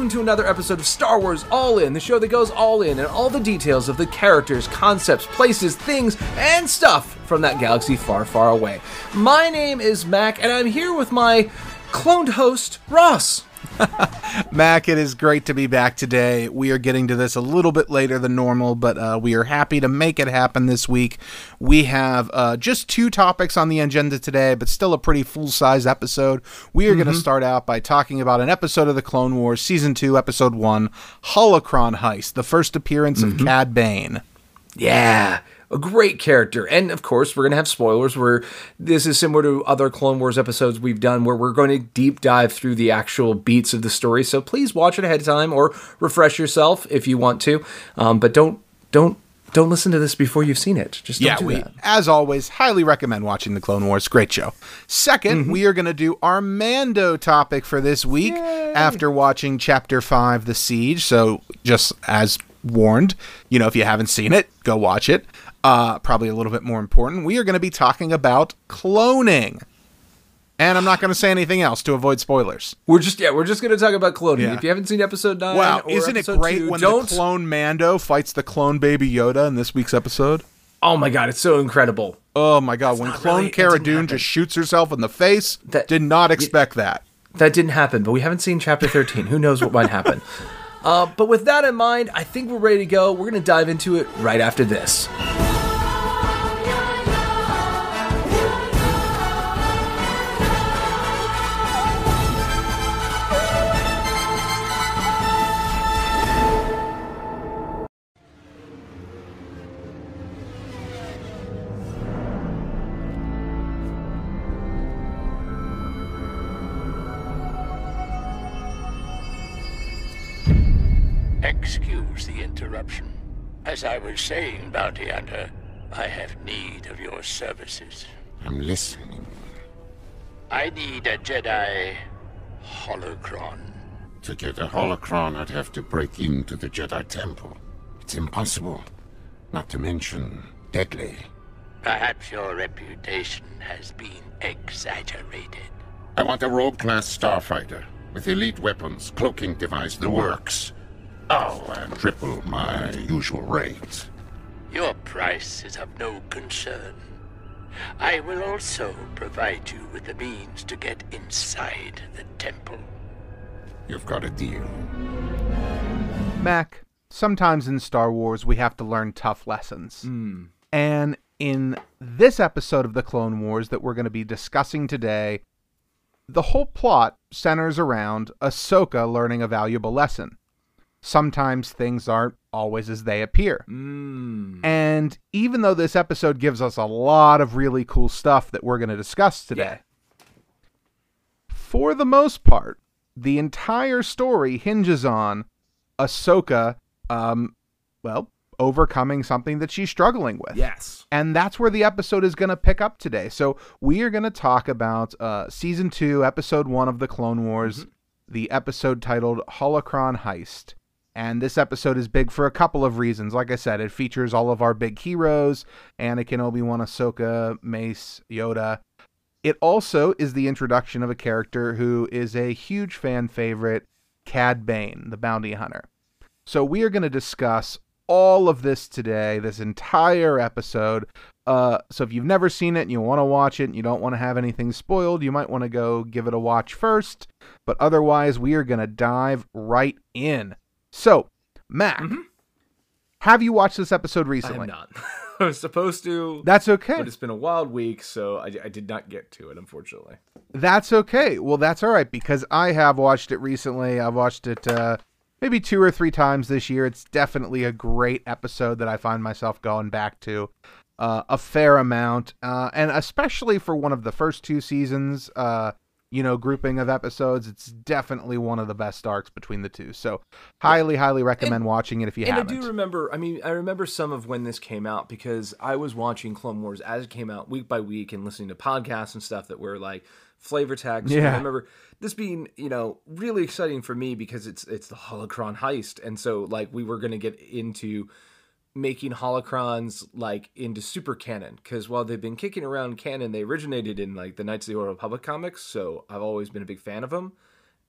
welcome to another episode of Star Wars All In, the show that goes all in and all the details of the characters, concepts, places, things, and stuff from that galaxy far, far away. My name is Mac, and I'm here with my cloned host, Ross. Mac, it is great to be back today. We are getting to this a little bit later than normal, but uh, we are happy to make it happen this week. We have uh, just two topics on the agenda today, but still a pretty full size episode. We are mm-hmm. going to start out by talking about an episode of the Clone Wars, Season 2, Episode 1 Holocron Heist, the first appearance mm-hmm. of Cad Bane. Yeah a great character. And of course, we're going to have spoilers where this is similar to other Clone Wars episodes we've done where we're going to deep dive through the actual beats of the story. So please watch it ahead of time or refresh yourself if you want to. Um, but don't, don't, don't listen to this before you've seen it. Just yeah, we, that. as always, highly recommend watching the Clone Wars. Great show. 2nd mm-hmm. we are going to do our Mando topic for this week Yay. after watching Chapter Five, The Siege. So, just as warned, you know, if you haven't seen it, go watch it. Uh, probably a little bit more important, we are going to be talking about cloning. And I'm not going to say anything else to avoid spoilers. We're just yeah, we're just going to talk about cloning. Yeah. If you haven't seen episode nine, wow, isn't it great two, when don't... the clone Mando fights the clone baby Yoda in this week's episode? Oh my god, it's so incredible! Oh my god, That's when clone really, Cara Dune just shoots herself in the face, that did not expect that. That didn't happen, but we haven't seen chapter 13. Who knows what might happen? Uh, but with that in mind, I think we're ready to go. We're going to dive into it right after this. Was saying, Bounty Hunter, I have need of your services. I'm listening. I need a Jedi holocron. To get a holocron, I'd have to break into the Jedi Temple. It's impossible. Not to mention, deadly. Perhaps your reputation has been exaggerated. I want a Rogue-class starfighter, with elite weapons, cloaking device, the works. Oh, and triple my usual rate. Your price is of no concern. I will also provide you with the means to get inside the temple. You've got a deal. Mac, sometimes in Star Wars we have to learn tough lessons. Mm. And in this episode of the Clone Wars that we're going to be discussing today, the whole plot centers around Ahsoka learning a valuable lesson sometimes things aren't always as they appear. Mm. And even though this episode gives us a lot of really cool stuff that we're going to discuss today, yeah. for the most part, the entire story hinges on Ahsoka, um, well, overcoming something that she's struggling with. Yes. And that's where the episode is going to pick up today. So we are going to talk about uh, season two, episode one of the Clone Wars, mm-hmm. the episode titled Holocron Heist. And this episode is big for a couple of reasons. Like I said, it features all of our big heroes Anakin, Obi Wan, Ahsoka, Mace, Yoda. It also is the introduction of a character who is a huge fan favorite, Cad Bane, the bounty hunter. So we are going to discuss all of this today, this entire episode. Uh, so if you've never seen it and you want to watch it and you don't want to have anything spoiled, you might want to go give it a watch first. But otherwise, we are going to dive right in. So, Mac, mm-hmm. have you watched this episode recently? I have not. I was supposed to. That's okay. But it's been a wild week, so I, I did not get to it, unfortunately. That's okay. Well, that's all right because I have watched it recently. I've watched it uh, maybe two or three times this year. It's definitely a great episode that I find myself going back to uh, a fair amount, uh, and especially for one of the first two seasons. Uh, you know grouping of episodes it's definitely one of the best arcs between the two. So highly highly recommend and, watching it if you and haven't. i do remember i mean i remember some of when this came out because i was watching clone wars as it came out week by week and listening to podcasts and stuff that were like flavor text. Yeah. i remember this being you know really exciting for me because it's it's the holocron heist. And so like we were going to get into making holocrons like into super canon because while they've been kicking around canon they originated in like the knights of the old republic comics so i've always been a big fan of them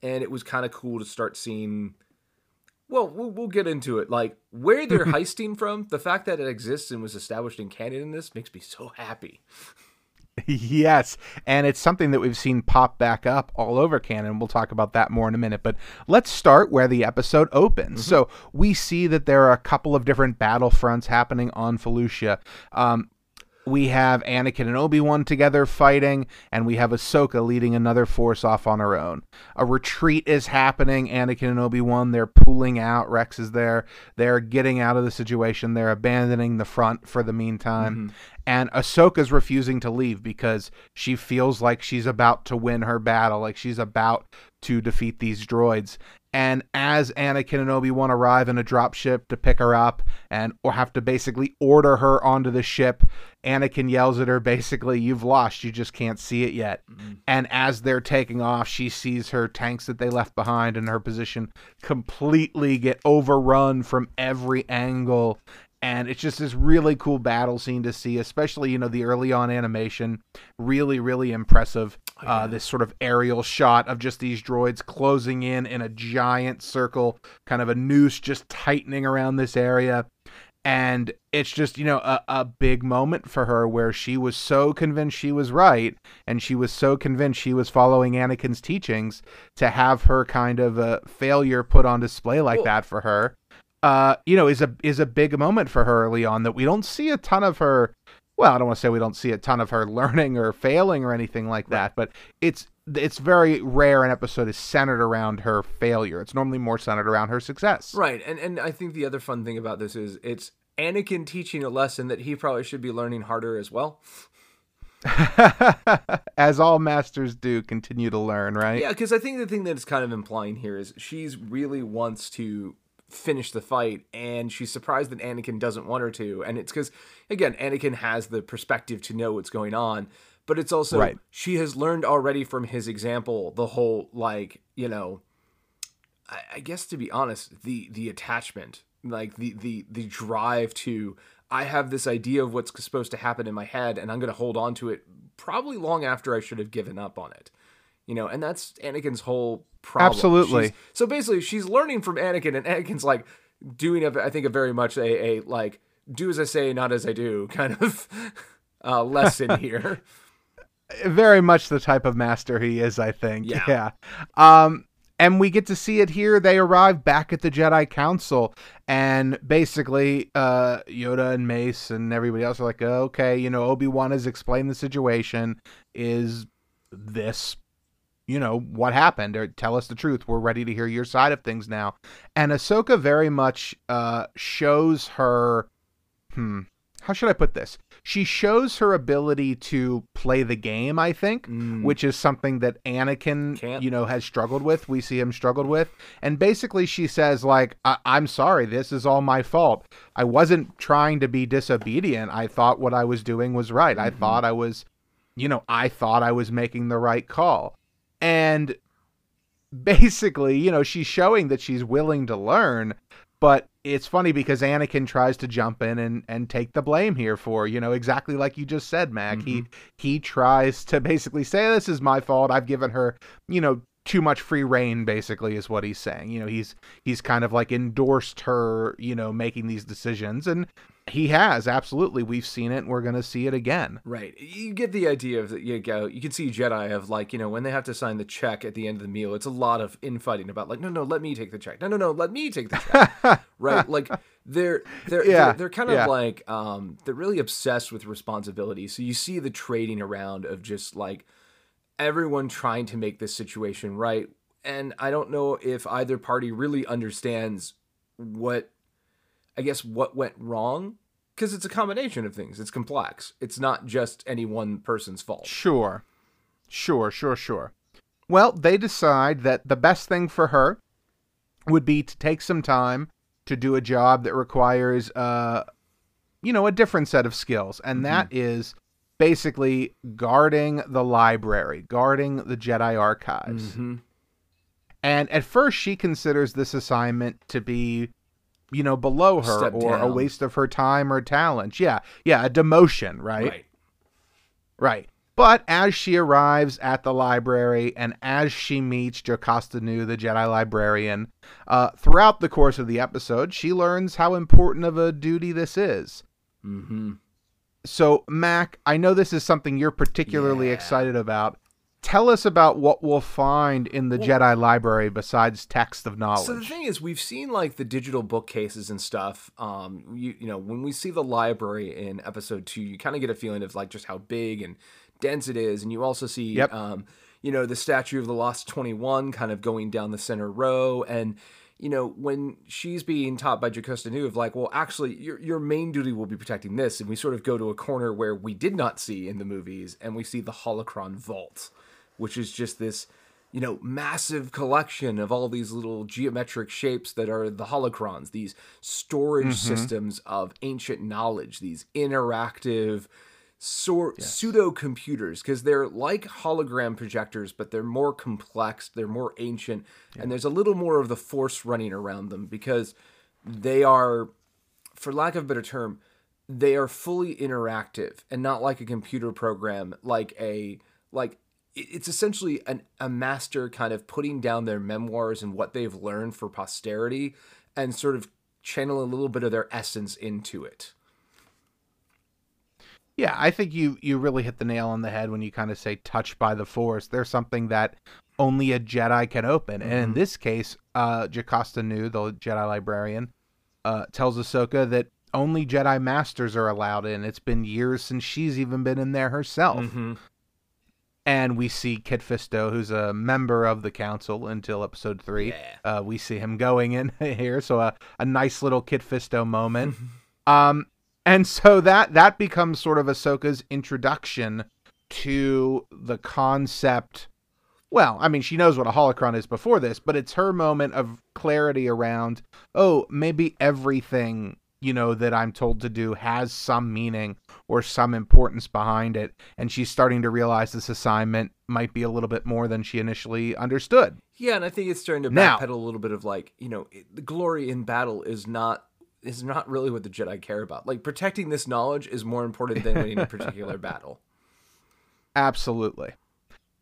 and it was kind of cool to start seeing. Well, well, we'll get into it. Like where they're heisting from, the fact that it exists and was established in canon in this makes me so happy. Yes, and it's something that we've seen pop back up all over canon. We'll talk about that more in a minute, but let's start where the episode opens. Mm-hmm. So we see that there are a couple of different battle fronts happening on Felucia. Um, we have Anakin and Obi Wan together fighting, and we have Ahsoka leading another force off on her own. A retreat is happening. Anakin and Obi Wan they're pulling out. Rex is there. They're getting out of the situation. They're abandoning the front for the meantime. Mm-hmm. And Ahsoka's refusing to leave because she feels like she's about to win her battle, like she's about to defeat these droids. And as Anakin and Obi Wan arrive in a dropship to pick her up and or have to basically order her onto the ship, Anakin yells at her basically, You've lost, you just can't see it yet. Mm-hmm. And as they're taking off, she sees her tanks that they left behind in her position completely get overrun from every angle and it's just this really cool battle scene to see especially you know the early on animation really really impressive oh, yeah. uh, this sort of aerial shot of just these droids closing in in a giant circle kind of a noose just tightening around this area and it's just you know a, a big moment for her where she was so convinced she was right and she was so convinced she was following anakin's teachings to have her kind of a failure put on display like well, that for her uh, you know, is a is a big moment for her early on that we don't see a ton of her. Well, I don't want to say we don't see a ton of her learning or failing or anything like right. that, but it's it's very rare an episode is centered around her failure. It's normally more centered around her success. Right, and and I think the other fun thing about this is it's Anakin teaching a lesson that he probably should be learning harder as well. as all masters do continue to learn right yeah because i think the thing that it's kind of implying here is she's really wants to finish the fight and she's surprised that Anakin doesn't want her to and it's cuz again Anakin has the perspective to know what's going on but it's also right. she has learned already from his example the whole like you know I, I guess to be honest the the attachment like the the the drive to I have this idea of what's supposed to happen in my head and I'm going to hold on to it probably long after I should have given up on it you know and that's Anakin's whole problem. Absolutely. She's, so basically, she's learning from Anakin, and Anakin's like doing, a, I think, a very much a, a like do as I say, not as I do kind of uh, lesson here. Very much the type of master he is, I think. Yeah. yeah. Um, and we get to see it here. They arrive back at the Jedi Council, and basically, uh, Yoda and Mace and everybody else are like, "Okay, you know, Obi Wan has explained the situation. Is this you know, what happened or tell us the truth. We're ready to hear your side of things now. And Ahsoka very much uh, shows her, hmm, how should I put this? She shows her ability to play the game, I think, mm. which is something that Anakin, Can't. you know, has struggled with. We see him struggled with. And basically she says, like, I- I'm sorry, this is all my fault. I wasn't trying to be disobedient. I thought what I was doing was right. Mm-hmm. I thought I was, you know, I thought I was making the right call. And basically, you know, she's showing that she's willing to learn, but it's funny because Anakin tries to jump in and, and take the blame here for, you know, exactly like you just said, Mac. Mm-hmm. He he tries to basically say this is my fault. I've given her, you know, too much free rein basically is what he's saying. You know, he's he's kind of like endorsed her, you know, making these decisions and he has absolutely. We've seen it. and We're going to see it again. Right. You get the idea of that. You go. You can see Jedi of like you know when they have to sign the check at the end of the meal. It's a lot of infighting about like no no let me take the check. No no no let me take the check. right. Like they're they're yeah. they're, they're kind of yeah. like um they're really obsessed with responsibility. So you see the trading around of just like everyone trying to make this situation right. And I don't know if either party really understands what I guess what went wrong because it's a combination of things. It's complex. It's not just any one person's fault. Sure. Sure, sure, sure. Well, they decide that the best thing for her would be to take some time to do a job that requires uh you know, a different set of skills, and mm-hmm. that is basically guarding the library, guarding the Jedi archives. Mm-hmm. And at first she considers this assignment to be you know, below her Step or down. a waste of her time or talent. Yeah. Yeah. A demotion, right? Right. Right. But as she arrives at the library and as she meets Jocasta Nu, the Jedi librarian, uh, throughout the course of the episode, she learns how important of a duty this is. Mm-hmm. So, Mac, I know this is something you're particularly Yeah. excited about. Tell us about what we'll find in the Well- Jedi library besides text of knowledge. So the thing is, we've seen like the digital bookcases and stuff. Um, you you know, when we see the library in episode two, you kind of get a feeling of like just how big and dense it is, and you also see, Yep. um, you know, the statue of the Lost Twenty One kind of going down the center row, and you know, when she's being taught by Jocasta Nu of like, well, actually, your your main duty will be protecting this, and we sort of go to a corner where we did not see in the movies, and we see the holocron vault, which is just this you know, massive collection of all these little geometric shapes that are the holocrons, these storage mm-hmm. systems of ancient knowledge, these interactive sor- pseudo computers, because they're like hologram projectors, but they're more complex, they're more ancient, and there's a little more of the force running around them because they are, for lack of a better term, they are fully interactive and not like a computer program, like a like it's essentially an, a master kind of putting down their memoirs and what they've learned for posterity and sort of channel a little bit of their essence into it. Yeah, I think you you really hit the nail on the head when you kind of say touched by the force. There's something that only a Jedi can open. And in this case, uh Jocasta Nu, the Jedi librarian, uh tells Ahsoka that only Jedi masters are allowed in. It's been years since she's even been in there herself. And we see Kit Fisto, who's a member of the council until episode three. Yeah. Uh, we see him going in here, so a, a nice little Kit Fisto moment. um, and so that that becomes sort of Ahsoka's introduction to the concept. Well, I mean, she knows what a holocron is before this, but it's her moment of clarity around. Oh, maybe everything you know that I'm told to do has some meaning or some importance behind it, and she's starting to realize this assignment might be a little bit more than she initially understood. Yeah, and I think it's starting to Now- backpedal a little bit of like, you know, the glory in battle is not is not really what the Jedi care about. Like protecting this knowledge is more important than winning a particular battle. Absolutely.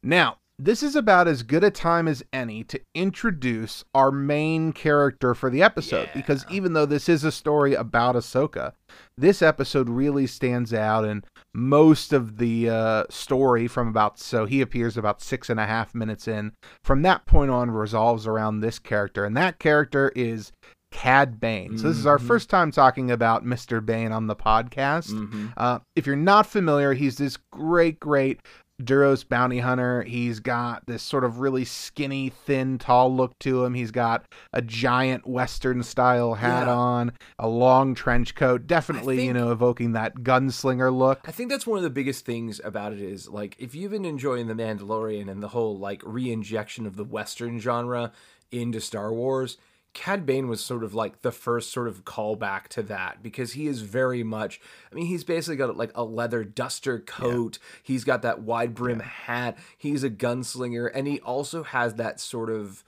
Now, this is about as good a time as any to introduce our main character for the episode because even though this is a story about Ahsoka, this episode really stands out and most of the uh, story from about so he appears about six and a half minutes in from that point on resolves around this character and that character is Cad Bane. So this is our first time talking about Mr. Bane on the podcast. Uh, if you're not familiar, he's this great, great Duros bounty hunter. He's got this sort of really skinny, thin, tall look to him. He's got a giant Western style hat Yeah. on, a long trench coat, definitely, you know, evoking that gunslinger look. I think that's one of the biggest things about it is like if you've been enjoying the Mandalorian and the whole like re-injection of the Western genre into Star Wars, Cad Bane was sort of like the first sort of callback to that because he is very much. I mean, he's basically got like a leather duster coat. He's got that wide brim hat. He's a gunslinger, and he also has that sort of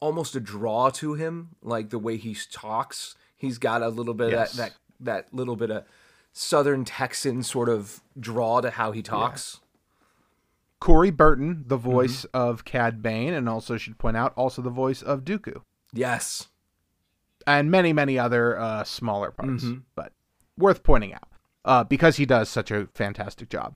almost a draw to him, like the way he talks. He's got a little bit Yes. of that that that little bit of Southern Texan sort of draw to how he talks. Corey Burton, the Mm-hmm. voice of Cad Bane, and also should point out, also the voice of Dooku. Yes. and many many other uh, smaller parts, Mm-hmm. but worth pointing out uh, because he does such a fantastic job.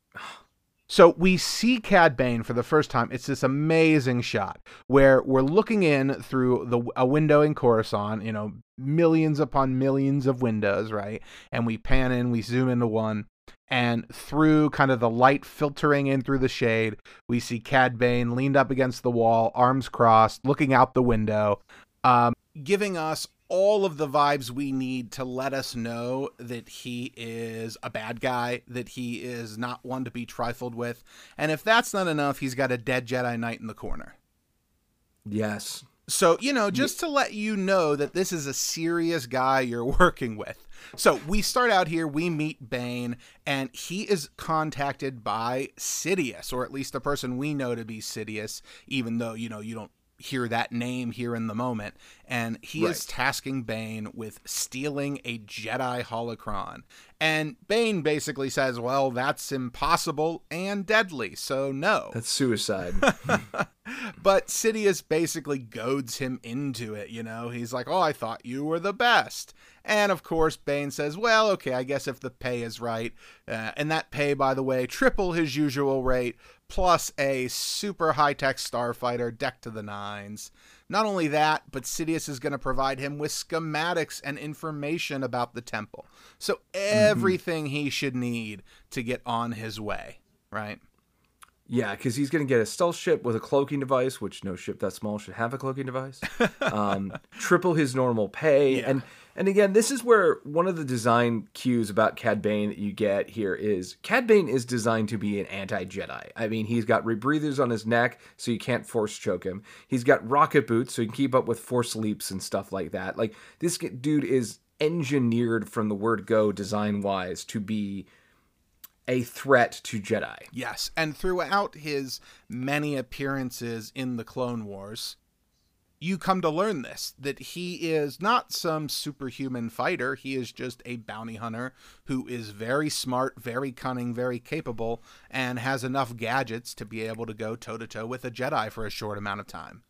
So we see Cad Bane for the first time. It's this amazing shot where we're looking in through the a window in Coruscant. You know, millions upon millions of windows, right? And we pan in, we zoom into one, and through kind of the light filtering in through the shade, we see Cad Bane leaned up against the wall, arms crossed, looking out the window, um, giving us all of the vibes we need to let us know that he is a bad guy, that he is not one to be trifled with. And if that's not enough, he's got a dead Jedi Knight in the corner. Yes. So, you know, just to let you know that this is a serious guy you're working with. So, we start out here, we meet Bane, and he is contacted by Sidious, or at least the person we know to be Sidious, even though, you know, you don't hear that name here in the moment. And he Right. is tasking Bane with stealing a Jedi holocron. And Bane basically says, Well, that's impossible and deadly, so no. That's suicide. But Sidious basically goads him into it, you know? He's like, Oh, I thought you were the best. And of course, Bane says, Well, okay, I guess if the pay is right. Uh, and that pay, by the way, triple his usual rate, plus a super high tech starfighter decked to the nines. Not only that, but Sidious is going to provide him with schematics and information about the temple. So mm-hmm. everything he should need to get on his way, right? Yeah, because he's going to get a stealth ship with a cloaking device, which no ship that small should have a cloaking device. Um, triple his normal pay, and and again, this is where one of the design cues about Cad Bane that you get here is Cad Bane is designed to be an anti-Jedi. I mean, he's got rebreathers on his neck, so you can't force choke him. He's got rocket boots, so he can keep up with force leaps and stuff like that. Like this dude is engineered from the word go design wise to be a threat to Jedi. Yes, and throughout his many appearances in the Clone Wars, you come to learn this that he is not some superhuman fighter. He is just a bounty hunter who is very smart, very cunning, very capable, and has enough gadgets to be able to go toe to toe with a Jedi for a short amount of time.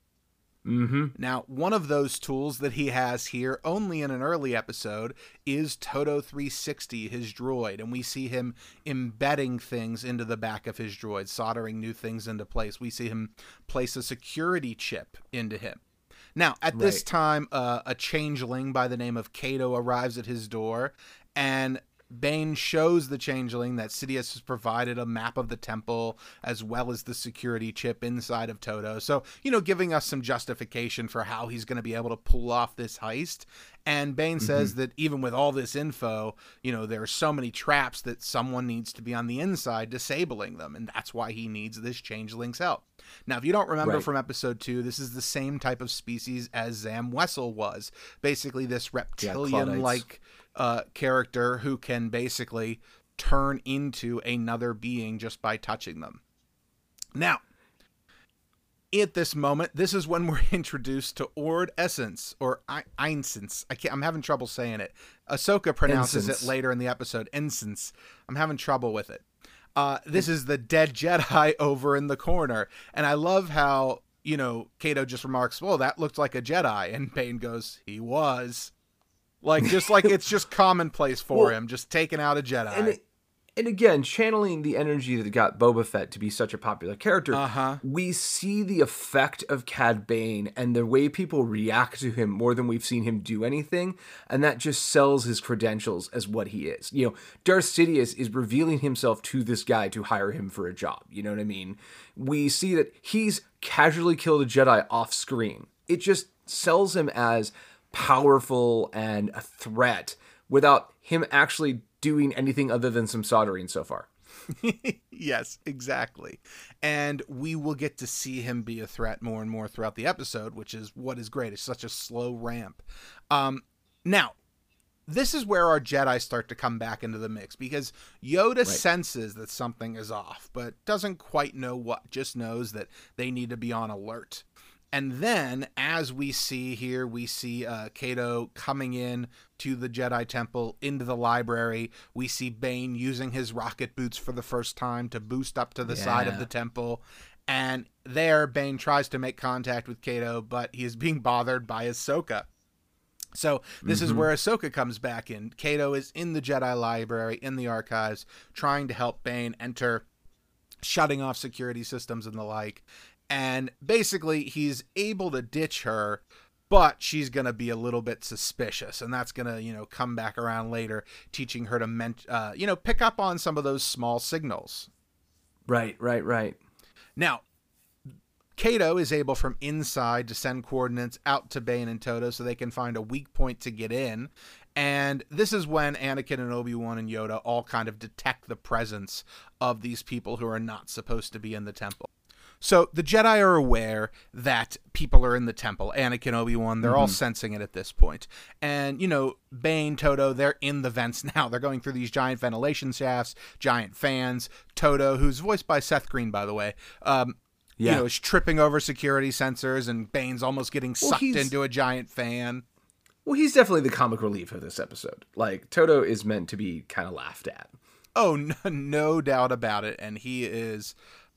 Mm-hmm. Now, one of those tools that he has here, only in an early episode, is Todo 360, his droid, and we see him embedding things into the back of his droid, soldering new things into place. We see him place a security chip into him. Now, at this time, uh, a changeling by the name of Cato arrives at his door, and Bane shows the changeling that Sidious has provided a map of the temple as well as the security chip inside of Todo. So, you know, giving us some justification for how he's going to be able to pull off this heist. And Bane mm-hmm. says that even with all this info, you know, there are so many traps that someone needs to be on the inside disabling them. And that's why he needs this changeling's help. Now, if you don't remember Right. from episode two, this is the same type of species as Zam Wesell was. Basically, this reptilian like uh, character who can basically turn into another being just by touching them. Now, at this moment, this is when we're introduced to Ord Essence or I- Einsens. I can't. I'm having trouble saying it. Ahsoka pronounces Ensigns. it later in the episode. Ensigns. I'm having trouble with it. Uh, this is the dead Jedi over in the corner, and I love how you know Cato just remarks, "Well, that looked like a Jedi," and Bane goes, "He was." Like just like it's just commonplace for Well, him, just taking out a Jedi. and and again, channeling the energy that got Boba Fett to be such a popular character, Uh-huh. we see the effect of Cad Bane and the way people react to him more than we've seen him do anything, and that just sells his credentials as what he is. You know, Darth Sidious is revealing himself to this guy to hire him for a job. You know what I mean? We see that he's casually killed a Jedi off screen. It just sells him as powerful and a threat without him actually doing anything other than some soldering so far. yes, exactly. And we will get to see him be a threat more and more throughout the episode, which is what is great. It's such a slow ramp. Um, now, this is where our Jedi start to come back into the mix because Yoda senses that something is off, but doesn't quite know what, just knows that they need to be on alert. And then, as we see here, we see uh, Cato coming in to the Jedi Temple into the library. We see Bane using his rocket boots for the first time to boost up to the side of the temple. And there, Bane tries to make contact with Cato, but he is being bothered by Ahsoka. So this is where Ahsoka comes back in. Cato is in the Jedi library, in the archives, trying to help Bane enter shutting off security systems and the like. And basically, he's able to ditch her, but she's going to be a little bit suspicious. And that's going to, you know, come back around later, teaching her to, ment- uh, you know, pick up on some of those small signals. Right, right, right. Now, Cato is able from inside to send coordinates out to Bane and Todo so they can find a weak point to get in. And this is when Anakin and Obi Wan and Yoda all kind of detect the presence of these people who are not supposed to be in the temple. So the Jedi are aware that people are in the temple. Anakin, Obi Wan, they're all sensing it at this point. And, you know, Bane, Todo, they're in the vents now. They're going through these giant ventilation shafts, giant fans. Todo, who's voiced by Seth Green, by the way, um, you know, is tripping over security sensors, and Bane's almost getting sucked he's- into a giant fan. Well, he's definitely the comic relief of this episode. Like Todo is meant to be kind of laughed at. Oh, no, no doubt about it. And he is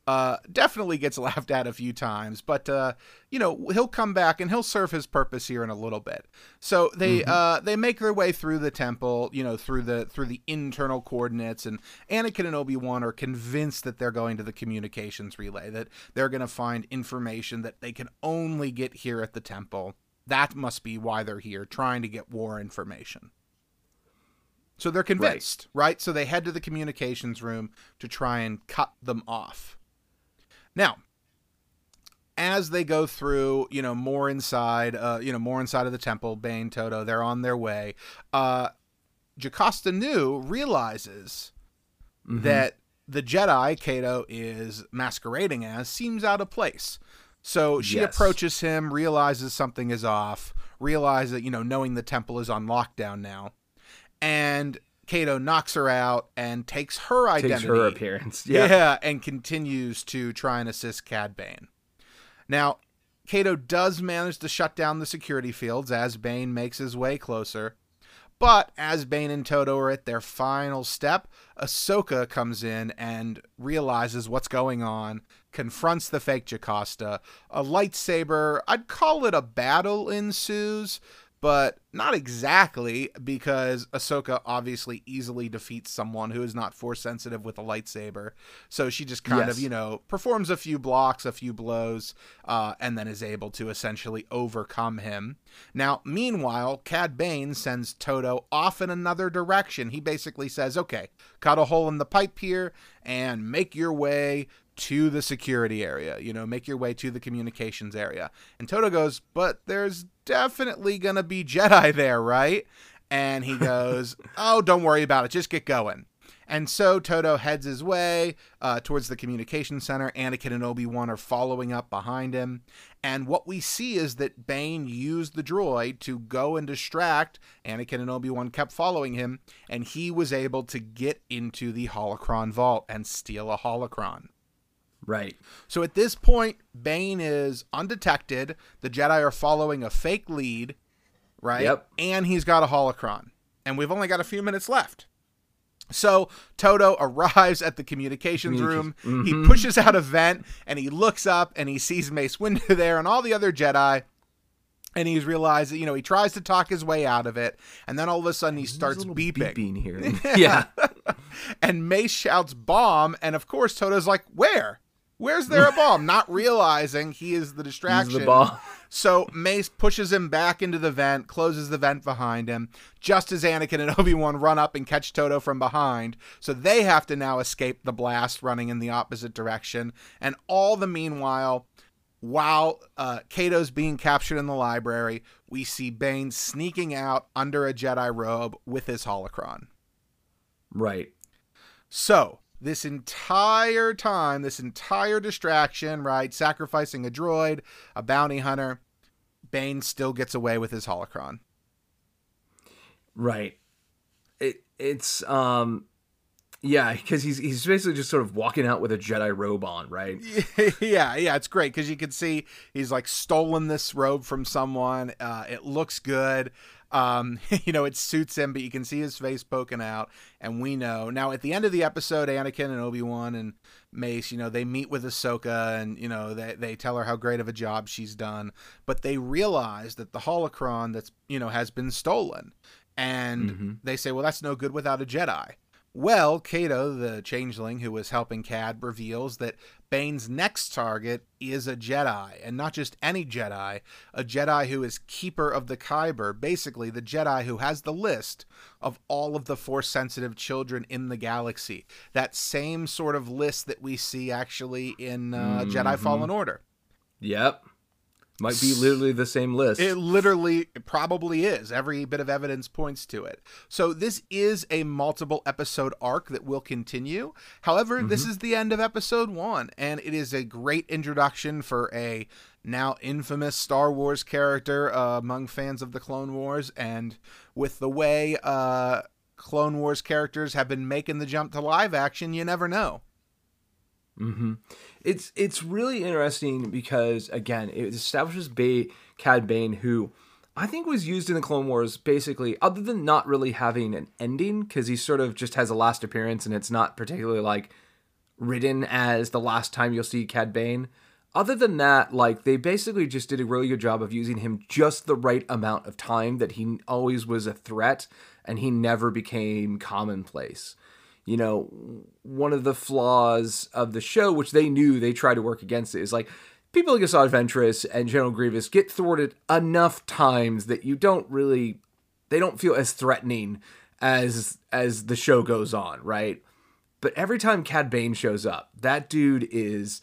uh, definitely gets laughed at a few times, but uh, you know he'll come back and he'll serve his purpose here in a little bit. So they uh, they make their way through the temple, you know, through the through the internal coordinates, and Anakin and Obi Wan are convinced that they're going to the communications relay, that they're going to find information that they can only get here at the temple. That must be why they're here, trying to get war information. So they're convinced, right. So they head to the communications room to try and cut them off. Now, as they go through, you know, more inside, uh, you know, more inside of the temple, Bane, Todo, they're on their way. Uh, Jocasta Nu realizes that the Jedi Cato is masquerading as seems out of place. So she Yes. approaches him, realizes something is off, realizes that, you know, knowing the temple is on lockdown now. And Cato knocks her out and takes her identity. Takes her appearance. Yeah. Yeah. and continues to try and assist Cad Bane. Now, Cato does manage to shut down the security fields as Bane makes his way closer. But as Bane and Todo are at their final step, Ahsoka comes in and realizes what's going on, confronts the fake Jocasta. A lightsaber, I'd call it a battle ensues, but not exactly because Ahsoka obviously easily defeats someone who is not force sensitive with a lightsaber. So she just kind of, you know, performs a few blocks, a few blows, uh, and then is able to essentially overcome him. Now, meanwhile, Cad Bane sends Todo off in another direction. He basically says, okay, cut a hole in the pipe here and make your way to the security area, you know, make your way to the communications area. And Todo goes, but there's definitely going to be Jedi there, right? And he goes, oh, don't worry about it. Just get going. And so Todo heads his way uh, towards the communication center. Anakin and Obi Wan are following up behind him. And what we see is that Bane used the droid to go and distract. Anakin and Obi Wan kept following him, and he was able to get into the holocron vault and steal a holocron. Right. So at this point, Bane is undetected. The Jedi are following a fake lead, right? Yep. And he's got a holocron. And we've only got a few minutes left. So Todo arrives at the communications room. He mm-hmm. pushes out a vent and he looks up and he sees Mace Windu there and all the other Jedi. And he's realized that, you know, he tries to talk his way out of it. And then all of a sudden he starts There's beeping. beeping here. yeah. And Mace shouts bomb. And of course, Todo's like, where? Where's there a bomb? Not realizing he is the distraction. He's the ball. So Mace pushes him back into the vent, closes the vent behind him, just as Anakin and Obi Wan run up and catch Todo from behind. So they have to now escape the blast running in the opposite direction. And all the meanwhile, while uh, Cato's being captured in the library, we see Bane sneaking out under a Jedi robe with his holocron. Right. So, this entire time, this entire distraction, right? Sacrificing a droid, a bounty hunter, Bane still gets away with his holocron. Right. It it's um yeah, because he's he's basically just sort of walking out with a Jedi robe on, right? yeah, yeah, it's great because you can see he's like stolen this robe from someone. Uh, it looks good. Um, you know, it suits him, but you can see his face poking out, and we know now. At the end of the episode, Anakin and Obi Wan and Mace, you know, they meet with Ahsoka, and you know, they they tell her how great of a job she's done, but they realize that the holocron that's you know has been stolen, and they say, well, that's no good without a Jedi. Well, Cato, the changeling who was helping Cad, reveals that Bane's next target is a Jedi, and not just any Jedi, a Jedi who is Keeper of the Kyber, basically the Jedi who has the list of all of the Force sensitive children in the galaxy. That same sort of list that we see actually in uh, Jedi Fallen Order. Yep. Might be literally the same list. It literally it probably is. Every bit of evidence points to it. So this is a multiple episode arc that will continue. However, this is the end of episode 1 and it is a great introduction for a now infamous Star Wars character uh, among fans of the Clone Wars and with the way uh Clone Wars characters have been making the jump to live action, you never know. Mm-hmm. It's it's really interesting because again, it establishes ba- Cad Bane, who I think was used in the Clone Wars basically, other than not really having an ending, because he sort of just has a last appearance and it's not particularly like written as the last time you'll see Cad Bane. Other than that, like they basically just did a really good job of using him just the right amount of time that he always was a threat and he never became commonplace. You know, one of the flaws of the show, which they knew they tried to work against it, is like people like Asajj Ventress and General Grievous get thwarted enough times that you don't really they don't feel as threatening as as the show goes on, right? But every time Cad Bane shows up, that dude is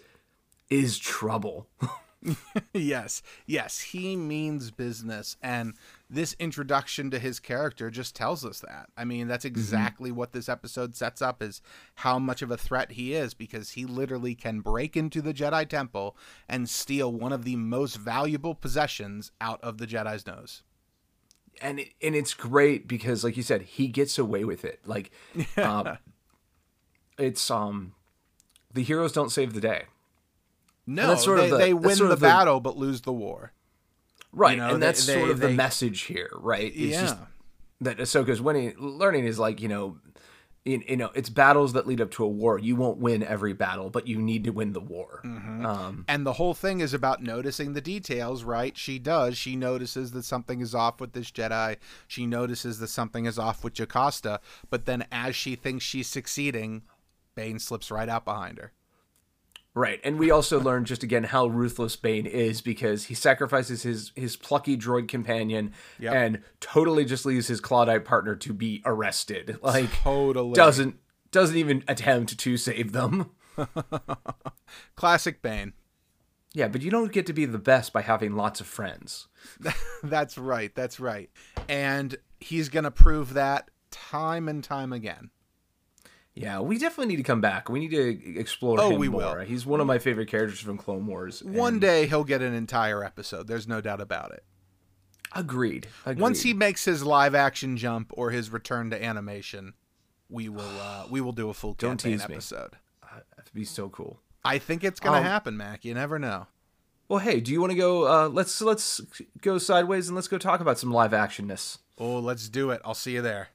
is trouble. yes, yes, he means business, and this introduction to his character just tells us that. I mean, that's exactly what this episode sets up is how much of a threat he is because he literally can break into the Jedi Temple and steal one of the most valuable possessions out of the Jedi's nose. and it, and it's great because like you said he gets away with it like um, it's um the heroes don't save the day No, that's sort of they, the- they win the- battle but lose the war. Right know, and they- that's they- sort of the they- message here right it's yeah. just that ahsoka's winning learning is like you know you, you know it's battles that lead up to a war you won't win every battle but you need to win the war Mm-hmm. um And the whole thing is about noticing the details, right? She does. She notices that something is off with this Jedi. She notices that something is off with Jocasta. But then, as she thinks she's succeeding, Bane slips right out behind her. Right, and we also learn just again how ruthless Bane is because he sacrifices his his plucky droid companion Yep. and totally just leaves his Clawdite partner to be arrested. Like Totally. doesn't doesn't even attempt to save them. Classic Bane. Yeah, but you don't get to be the best by having lots of friends. That's right. That's right. And he's going to prove that time and time again. Yeah, we definitely need to come back. We need to explore Oh, him we more. will. He's one of my favorite characters from Clone Wars. One day he'll get an entire episode. There's no doubt about it. agreed, agreed. Once he makes his live action jump or his return to animation, we will uh, we will do a full Don't campaign episode. that'd be so cool. I think it's going to Um, happen, Mac. You never know. Well, hey, do you want to go? Uh, let's let's go sideways and let's go talk about some live actionness. Oh, let's do it. I'll see you there.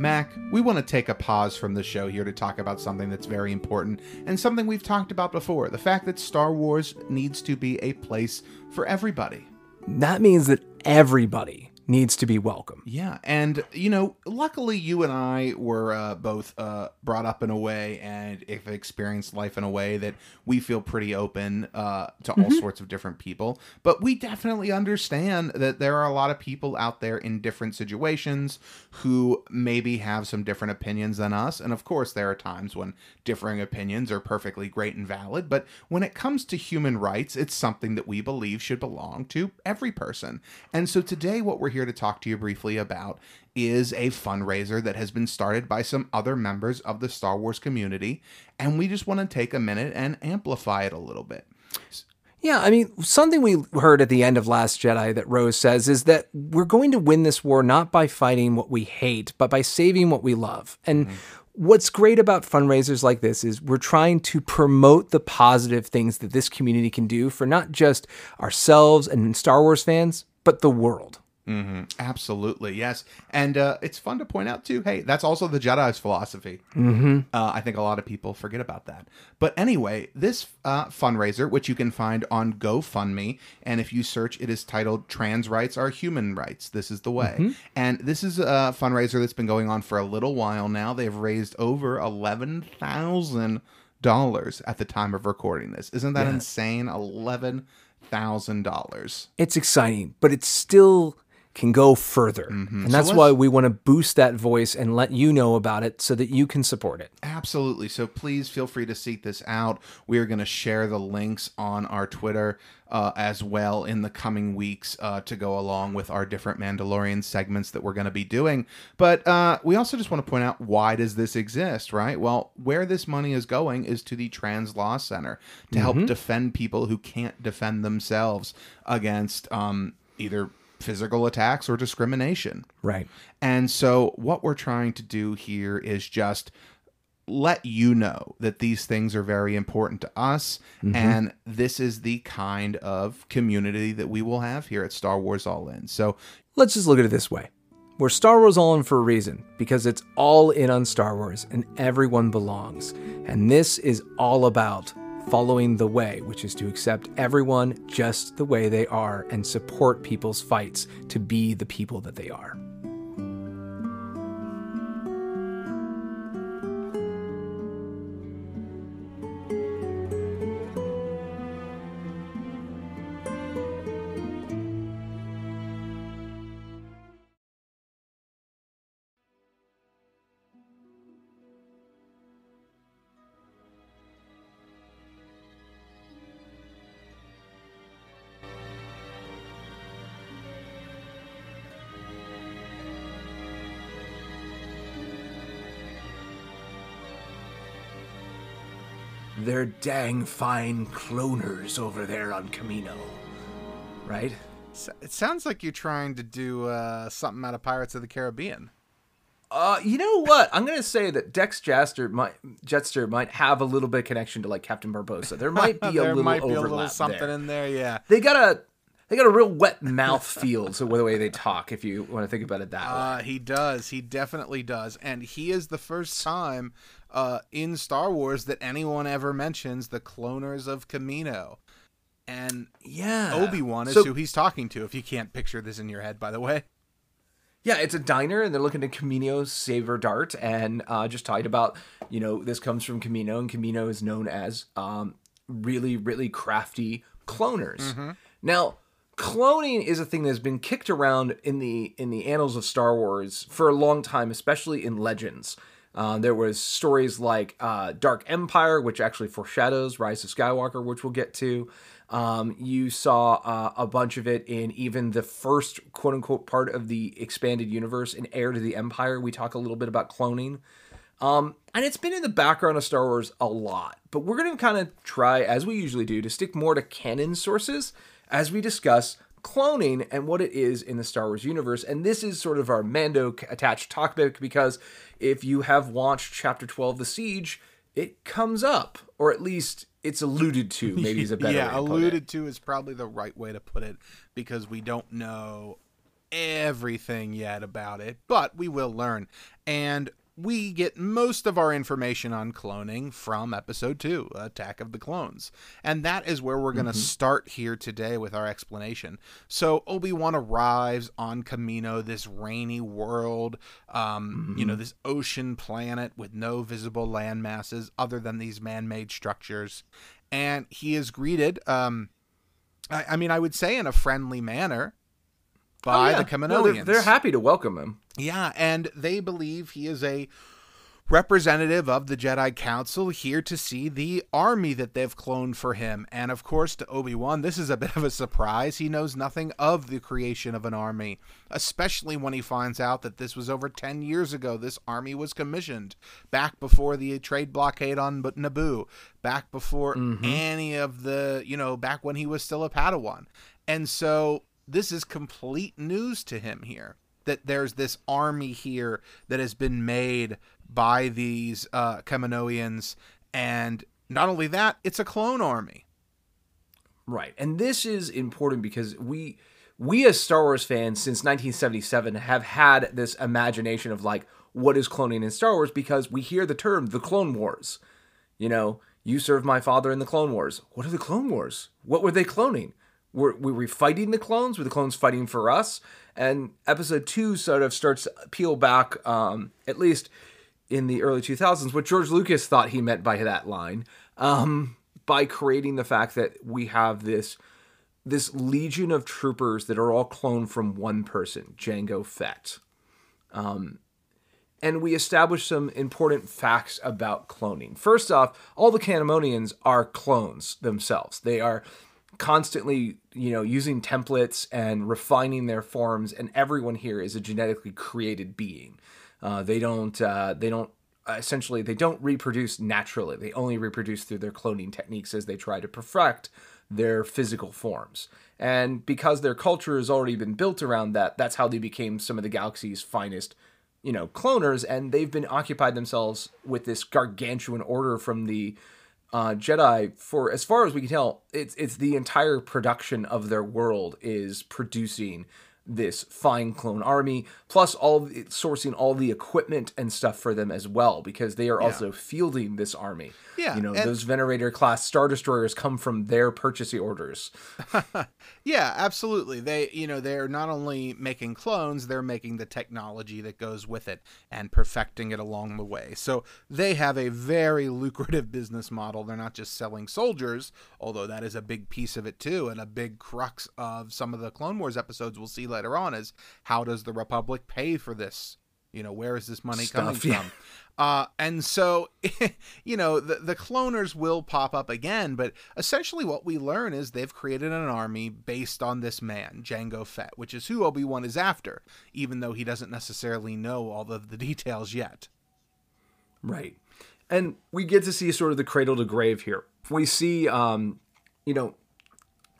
Mac, we want to take a pause from the show here to talk about something that's very important and something we've talked about before the fact that Star Wars needs to be a place for everybody. That means that everybody needs to be welcome. Yeah, and you know, luckily you and I were uh, both uh, brought up in a way and have experienced life in a way that we feel pretty open uh, to all sorts of different people. But we definitely understand that there are a lot of people out there in different situations who maybe have some different opinions than us. And of course, there are times when differing opinions are perfectly great and valid. But when it comes to human rights, it's something that we believe should belong to every person. And so today, what we're here to talk to you briefly about is a fundraiser that has been started by some other members of the Star Wars community. And we just want to take a minute and amplify it a little bit. Yeah, I mean, something we heard at the end of Last Jedi that Rose says is that we're going to win this war not by fighting what we hate, but by saving what we love. And mm-hmm. what's great about fundraisers like this is we're trying to promote the positive things that this community can do for not just ourselves and Star Wars fans, but the world. Absolutely, yes. And uh, it's fun to point out, too. Hey, that's also the Jedi's philosophy. Mm-hmm. Uh, I think a lot of people forget about that. But anyway, this uh, fundraiser, which you can find on GoFundMe, and if you search, it is titled Trans Rights Are Human Rights. This is the way. And this is a fundraiser that's been going on for a little while now. They've raised over $11,000 at the time of recording this. Isn't that insane? $11,000. It's exciting, but it's still can go further. And that's let's- why we want to boost that voice and let you know about it so that you can support it. Absolutely. So please feel free to seek this out. We are going to share the links on our Twitter uh, as well in the coming weeks uh, to go along with our different Mandalorian segments that we're going to be doing. But uh, we also just want to point out why does this exist, right? Well, where this money is going is to the Trans Law Center to help defend people who can't defend themselves against um, either physical attacks or discrimination. Right. And so, what we're trying to do here is just let you know that these things are very important to us. Mm-hmm. And this is the kind of community that we will have here at Star Wars All In. So, Let's just look at it this way. We're Star Wars All In for a reason, because it's all in on Star Wars and everyone belongs. And this is all about following the way, which is to accept everyone just the way they are and support people's fights to be the people that they are. They're dang fine cloners over there on Kamino. Right? it sounds like you're trying to do uh, something out of Pirates of the Caribbean. Uh, you know what? I'm gonna say that Dex Jaster might Jettster might have a little bit of connection to like Captain Barbossa. There might be a little might be a overlap little something there. in there, yeah. They got a they got a real wet mouth feel to the way they talk. If you want to think about it that way. Uh, he does. He definitely does. And he is the first time uh, in Star Wars that anyone ever mentions the cloners of Kamino. And Yeah. Obi Wan is So- who he's talking to, if you can't picture this in your head, by the way. Yeah, it's a diner, and they're looking at Kamino's Saver Dart, and uh, just talking about, you know, this comes from Kamino, and Kamino is known as um, really, really crafty cloners. Now, cloning is a thing that's been kicked around in the in the annals of Star Wars for a long time, especially in Legends. Uh, there was stories like uh, Dark Empire, which actually foreshadows Rise of Skywalker, which we'll get to. Um, you saw uh, a bunch of it in even the first quote unquote part of the expanded universe in Heir to the Empire. We talk a little bit about cloning. Um, and it's been in the background of Star Wars a lot, but we're going to kind of try, as we usually do, to stick more to canon sources as we discuss cloning and what it is in the Star Wars universe. And this is sort of our Mando attached topic because if you have watched Chapter 12, The Siege, it comes up, or at least it's alluded to, maybe is a better way yeah, to alluded to is probably the right way to put it because we don't know everything yet about it, but we will learn. And we get most of our information on cloning from episode 2, Attack of the Clones. And that is where we're going to start here today with our explanation. So Obi-Wan arrives on Kamino, this rainy world, um, you know, this ocean planet with no visible land masses other than these man-made structures. And he is greeted um I, I mean, I would say in a friendly manner Oh, by yeah. the No, Kaminoans. they're, they're happy to welcome him. Yeah, and they believe he is a representative of the Jedi Council here to see the army that they've cloned for him. And of course, to Obi Wan, this is a bit of a surprise. He knows nothing of the creation of an army, especially when he finds out that this was over 10 years ago. This army was commissioned back before the trade blockade on Naboo, back before mm-hmm. any of the, you know, back when he was still a Padawan. And so this is complete news to him here that there's this army here that has been made by these uh, and not only that, it's a clone army. Right. And this is important because we we as Star Wars fans since 1977 have had this imagination of like what is cloning in Star Wars because we hear the term the Clone Wars. You know, you served my father in the Clone Wars. What are the Clone Wars? What were they cloning? Were, were we fighting the clones? Were the clones fighting for us? And episode two sort of starts to peel back, um, at least in the early 2000s, what George Lucas thought he meant by that line, um, by creating the fact that we have this this legion of troopers that are all cloned from one person, Jango Fett. Um, and we establish some important facts about cloning. First off, all the Kaminoans are clones themselves. They are constantly, you know, using templates and refining their forms, and everyone here is a genetically created being. Uh, they don't. Uh, they don't. Essentially, they don't reproduce naturally. They only reproduce through their cloning techniques as they try to perfect their physical forms. And because their culture has already been built around that, that's how they became some of the galaxy's finest you know cloners and they've been occupied themselves with this gargantuan order from the uh, Jedi for as far as we can tell it's it's the entire production of their world is producing this fine clone army plus all sourcing all the equipment and stuff for them as well because they are also fielding this army Yeah, you know those Venator class star destroyers come from their purchasing orders Yeah, absolutely. They, you know, they're not only making clones, they're making the technology that goes with it and perfecting it along the way. So they have a very lucrative business model. They're not just selling soldiers, although that is a big piece of it too, and a big crux of some of the Clone Wars episodes we'll see later on is how does the Republic pay for this? You know, where is this money coming Stuff, yeah. from? Uh, and so, you know, the, the cloners will pop up again, but essentially what we learn is they've created an army based on this man, Jango Fett, which is who Obi Wan is after, even though he doesn't necessarily know all of the details yet. Right. And we get to see sort of the cradle to grave here. We see, um, you know,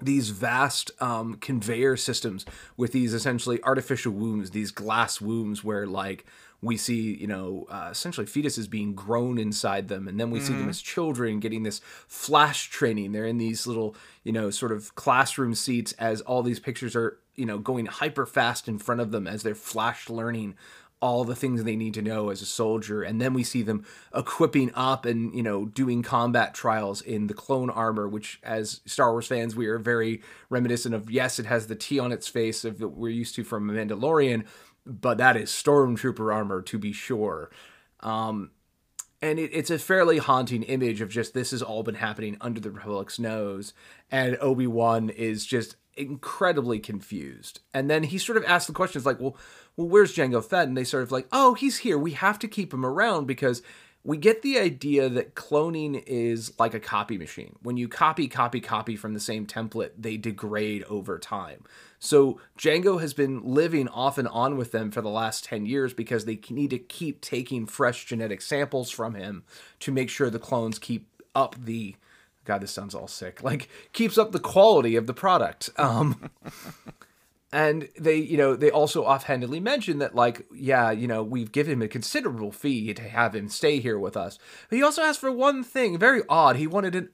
these vast um, conveyor systems with these essentially artificial wombs, these glass wombs where, like, we see, you know, uh, essentially fetuses being grown inside them. And then we see them as children getting this flash training. They're in these little, you know, sort of classroom seats as all these pictures are, you know, going hyper fast in front of them as they're flash learning all the things they need to know as a soldier and then we see them equipping up and you know doing combat trials in the clone armor which as star wars fans we are very reminiscent of. Yes it has the t on its face of that we're used to from mandalorian but that is stormtrooper armor to be sure. Um, and it, it's a fairly haunting image of just this has all been happening under the Republic's nose, and Obi Wan is just incredibly confused. And then he sort of asks the questions like, "Well, well, where's Jango Fett?" And they sort of like, "Oh, he's here. We have to keep him around because." We get the idea that cloning is like a copy machine. When you copy, copy, copy from the same template, they degrade over time. So Jango has been living off and on with them for the last 10 years because they need to keep taking fresh genetic samples from him to make sure the clones keep up the God, this sounds all sick. Like keeps up the quality of the product. Um and they, you know, they also offhandedly mention that like, yeah, you know, we've given him a considerable fee to have him stay here with us. But he also asked for one thing, very odd. He wanted an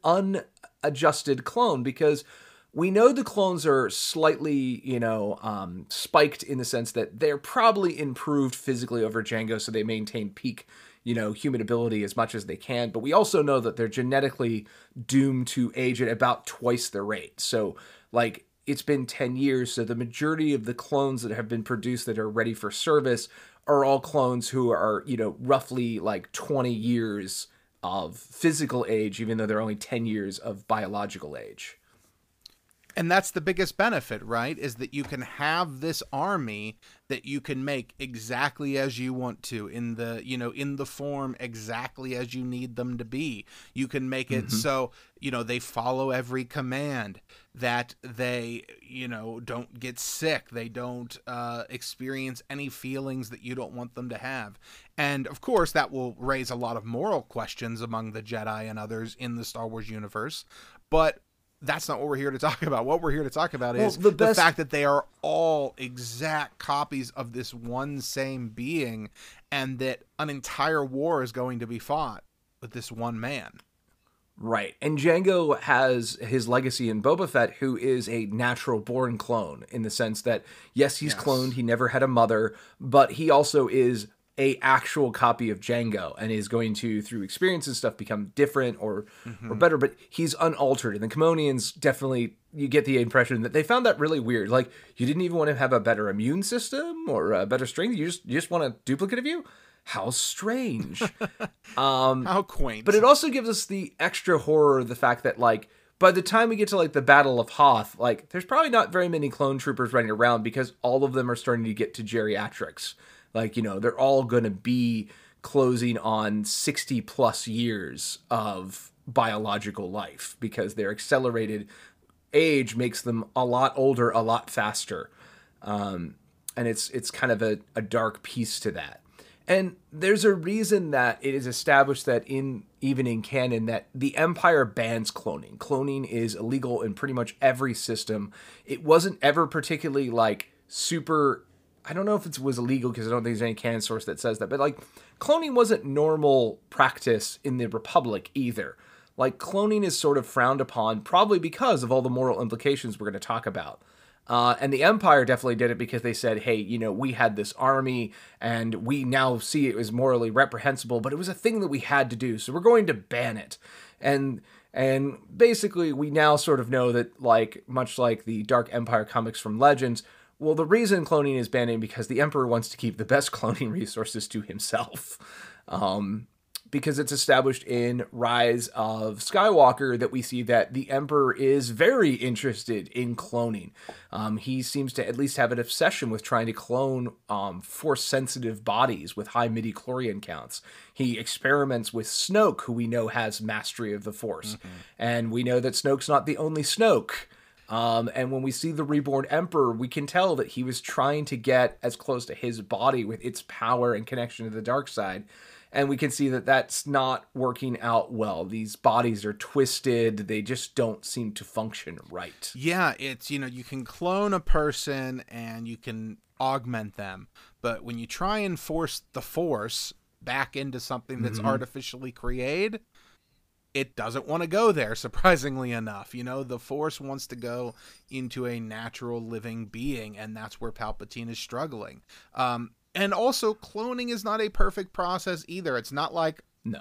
unadjusted clone because we know the clones are slightly, you know, um, spiked in the sense that they're probably improved physically over Jango, so they maintain peak, you know, human ability as much as they can. But we also know that they're genetically doomed to age at about twice the rate. So, like, it's been 10 years, so the majority of the clones that have been produced that are ready for service are all clones who are, you know, roughly like 20 years of physical age, even though they're only 10 years of biological age. And that's the biggest benefit, right? Is that you can have this army that you can make exactly as you want to in the, you know, in the form exactly as you need them to be. You can make it so, you know, they follow every command, that they, you know, don't get sick, they don't uh, experience any feelings that you don't want them to have. And of course, that will raise a lot of moral questions among the Jedi and others in the Star Wars universe. But that's not what we're here to talk about. What we're here to talk about Well, is the the, fact that they are all exact copies of this one same being, and that an entire war is going to be fought with this one man. Right. And Jango has his legacy in Boba Fett, who is a natural born clone in the sense that, yes, he's Yes. cloned, he never had a mother, but he also is a actual copy of Jango and is going to, through experience and stuff, become different or or mm-hmm. better, but he's unaltered. And the Kaminoans definitely you get the impression that they found that really weird. Like you didn't even want to have a better immune system or a better strength. You just you just want a duplicate of you? How strange. Um, How quaint! But it also gives us the extra horror of the fact that, like, by the time we get to like the Battle of Hoth, like there's probably not very many clone troopers running around because all of them are starting to get to geriatrics. Like, you know, they're all going to be closing on 60 plus years of biological life because their accelerated age makes them a lot older a lot faster. Um, and it's it's kind of a, a dark piece to that. And there's a reason that it is established that in even in canon that the Empire bans cloning. Cloning is illegal in pretty much every system. It wasn't ever particularly like super I don't know if it was illegal because I don't think there's any canon source that says that, but like cloning wasn't normal practice in the Republic either. Like cloning is sort of frowned upon, probably because of all the moral implications we're going to talk about. Uh, and the Empire definitely did it because they said, hey, you know, we had this army and we now see it was morally reprehensible, but it was a thing that we had to do. So we're going to ban it. And and basically we now sort of know that like much like the Dark Empire comics from Legends, well, the reason cloning is banning because the Emperor wants to keep the best cloning resources to himself. Um, because it's established in Rise of Skywalker that we see that the Emperor is very interested in cloning. Um, he seems to at least have an obsession with trying to clone um, force sensitive bodies with high midi chlorian counts. He experiments with Snoke, who we know has mastery of the Force. Mm-hmm. And we know that Snoke's not the only Snoke. Um, and when we see the reborn emperor, we can tell that he was trying to get as close to his body with its power and connection to the dark side and we can see that that's not working out well. These bodies are twisted, they just don't seem to function right. Yeah, it's you know, you can clone a person and you can augment them, but when you try and force the force back into something that's mm-hmm. artificially created, it doesn't want to go there surprisingly enough you know the force wants to go into a natural living being and that's where palpatine is struggling um, and also, cloning is not a perfect process either. It's not like no,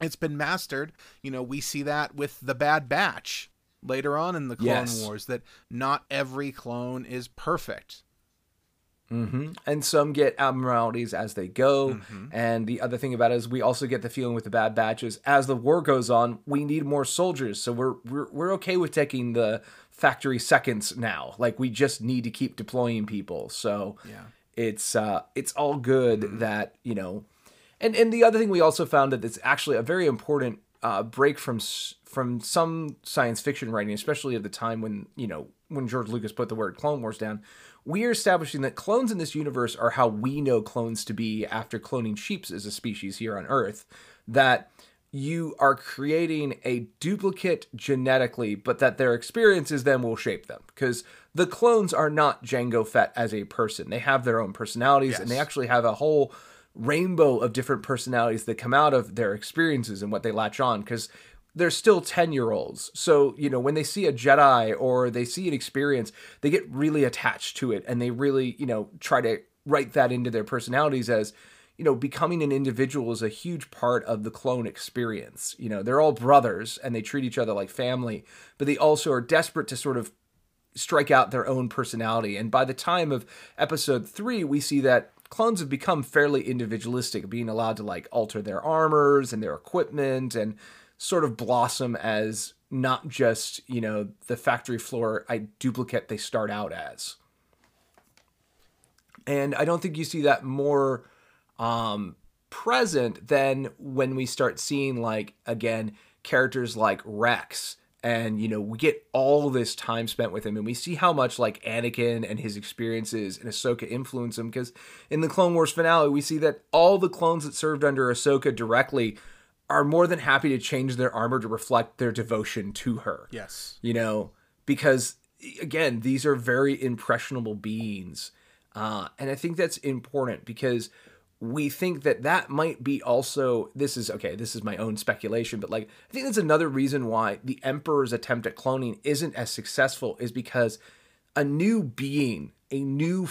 it's been mastered. You know, we see that with the Bad Batch later on in the Clone yes. Wars that not every clone is perfect. Mm-hmm. And some get abnormalities as they go. Mm-hmm. And the other thing about it is we also get the feeling with the Bad Batches as the war goes on, we need more soldiers. So we're we're we're okay with taking the factory seconds now. Like we just need to keep deploying people. So yeah it's uh, it's all good mm-hmm. that you know, and and the other thing we also found that it's actually a very important uh, break from from some science fiction writing, especially at the time when you know when George Lucas put the word Clone Wars down. We are establishing that clones in this universe are how we know clones to be after cloning sheep as a species here on Earth. That you are creating a duplicate genetically, but that their experiences then will shape them. Because the clones are not Jango Fett as a person. They have their own personalities yes. and they actually have a whole rainbow of different personalities that come out of their experiences and what they latch on. Because they're still 10 year olds. So, you know, when they see a Jedi or they see an experience, they get really attached to it and they really, you know, try to write that into their personalities as you know, becoming an individual is a huge part of the clone experience. You know, they're all brothers and they treat each other like family, but they also are desperate to sort of strike out their own personality. And by the time of episode three, we see that clones have become fairly individualistic, being allowed to like alter their armors and their equipment and sort of blossom as not just, you know, the factory floor I duplicate they start out as. And I don't think you see that more um, present than when we start seeing like again characters like Rex and you know we get all this time spent with him and we see how much like Anakin and his experiences and Ahsoka influence him because in the Clone Wars finale we see that all the clones that served under Ahsoka directly are more than happy to change their armor to reflect their devotion to her. Yes. You know, because again, these are very impressionable beings. Uh, and I think that's important because we think that that might be also this is okay this is my own speculation but like i think that's another reason why the emperor's attempt at cloning isn't as successful is because a new being a new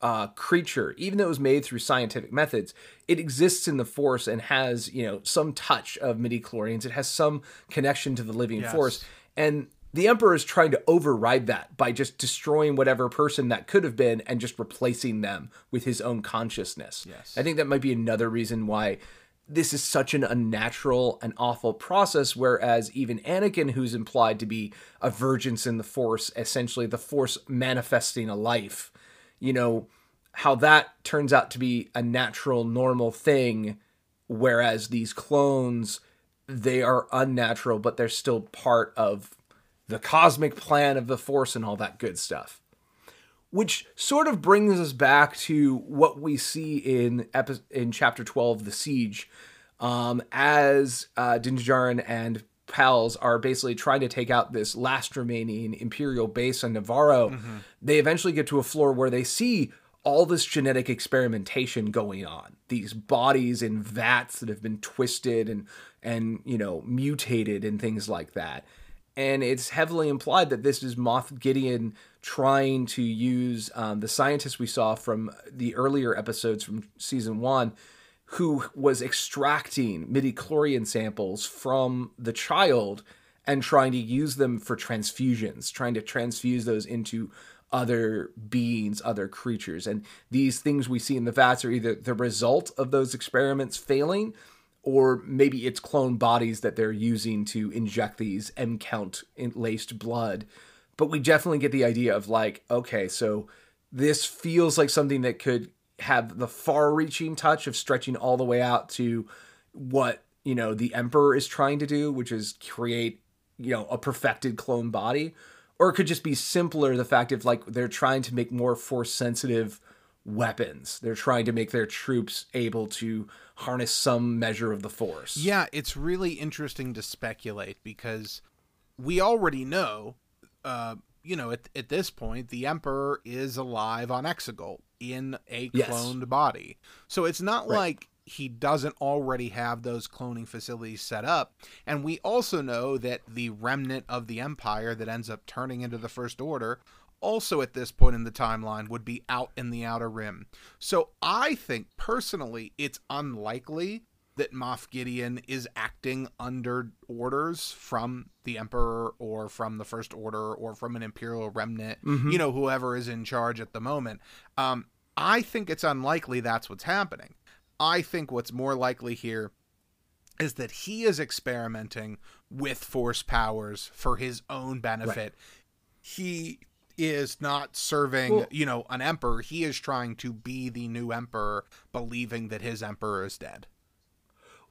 uh, creature even though it was made through scientific methods it exists in the force and has you know some touch of midi chlorians it has some connection to the living yes. force and the emperor is trying to override that by just destroying whatever person that could have been and just replacing them with his own consciousness. Yes. I think that might be another reason why this is such an unnatural and awful process. Whereas even Anakin, who's implied to be a virgin in the Force, essentially the Force manifesting a life, you know, how that turns out to be a natural, normal thing. Whereas these clones, they are unnatural, but they're still part of the cosmic plan of the Force and all that good stuff which sort of brings us back to what we see in epi- in chapter 12 the siege um, as uh, Din Djarin and pals are basically trying to take out this last remaining imperial base on Nevarro, Mm-hmm. they eventually get to a floor where they see all this genetic experimentation going on these bodies in vats that have been twisted and and you know mutated and things like that and it's heavily implied that this is Moff Gideon trying to use um, the scientists we saw from the earlier episodes from season one, who was extracting midi-chlorian samples from the child and trying to use them for transfusions, trying to transfuse those into other beings, other creatures. And these things we see in the vats are either the result of those experiments failing or maybe it's clone bodies that they're using to inject these M count laced blood. But we definitely get the idea of like, okay, so this feels like something that could have the far reaching touch of stretching all the way out to what, you know, the Emperor is trying to do, which is create, you know, a perfected clone body. Or it could just be simpler the fact of like they're trying to make more force sensitive weapons. They're trying to make their troops able to harness some measure of the force. Yeah, it's really interesting to speculate because we already know, uh, you know, at, at this point, the Emperor is alive on Exegol in a Yes. cloned body. So it's not Right. like he doesn't already have those cloning facilities set up. And we also know that the remnant of the Empire that ends up turning into the First Order also at this point in the timeline would be out in the outer rim. So I think personally it's unlikely that Moff Gideon is acting under orders from the Emperor or from the First Order or from an Imperial remnant, you know, whoever is in charge at the moment. Um, I think it's unlikely that's what's happening. I think what's more likely here is that he is experimenting with force powers for his own benefit. He is not serving, Well- you know, an emperor. He is trying to be the new emperor, believing that his emperor is dead.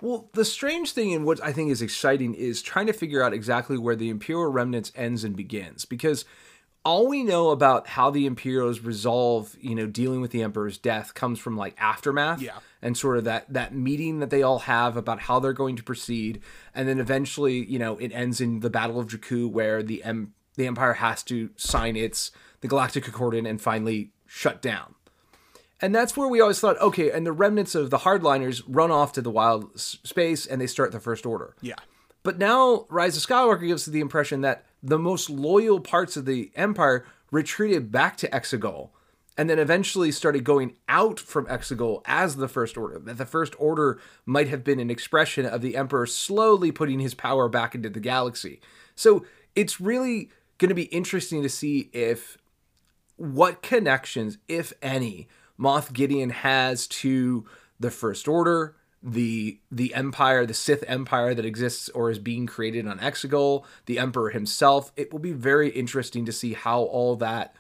Well, the strange thing and what I think is exciting is trying to figure out exactly where the Imperial Remnants ends and begins. Because all we know about how the Imperials resolve, you know, dealing with the Emperor's death comes from like aftermath. Yeah. And sort of that that meeting that they all have about how they're going to proceed. And then eventually, you know, it ends in the Battle of Jakku where the em- the Empire has to sign its the Galactic Concordance and finally shut down. And that's where we always thought, okay, and the remnants of the hardliners run off to the wild s- space and they start the First Order. Yeah. But now Rise of Skywalker gives us the impression that the most loyal parts of the Empire retreated back to Exegol and then eventually started going out from Exegol as the First Order. That the First Order might have been an expression of the Emperor slowly putting his power back into the galaxy. So it's really going to be interesting to see if what connections, if any, Moff Gideon has to the First Order, the the Empire, the Sith Empire that exists or is being created on Exegol, the Emperor himself. It will be very interesting to see how all that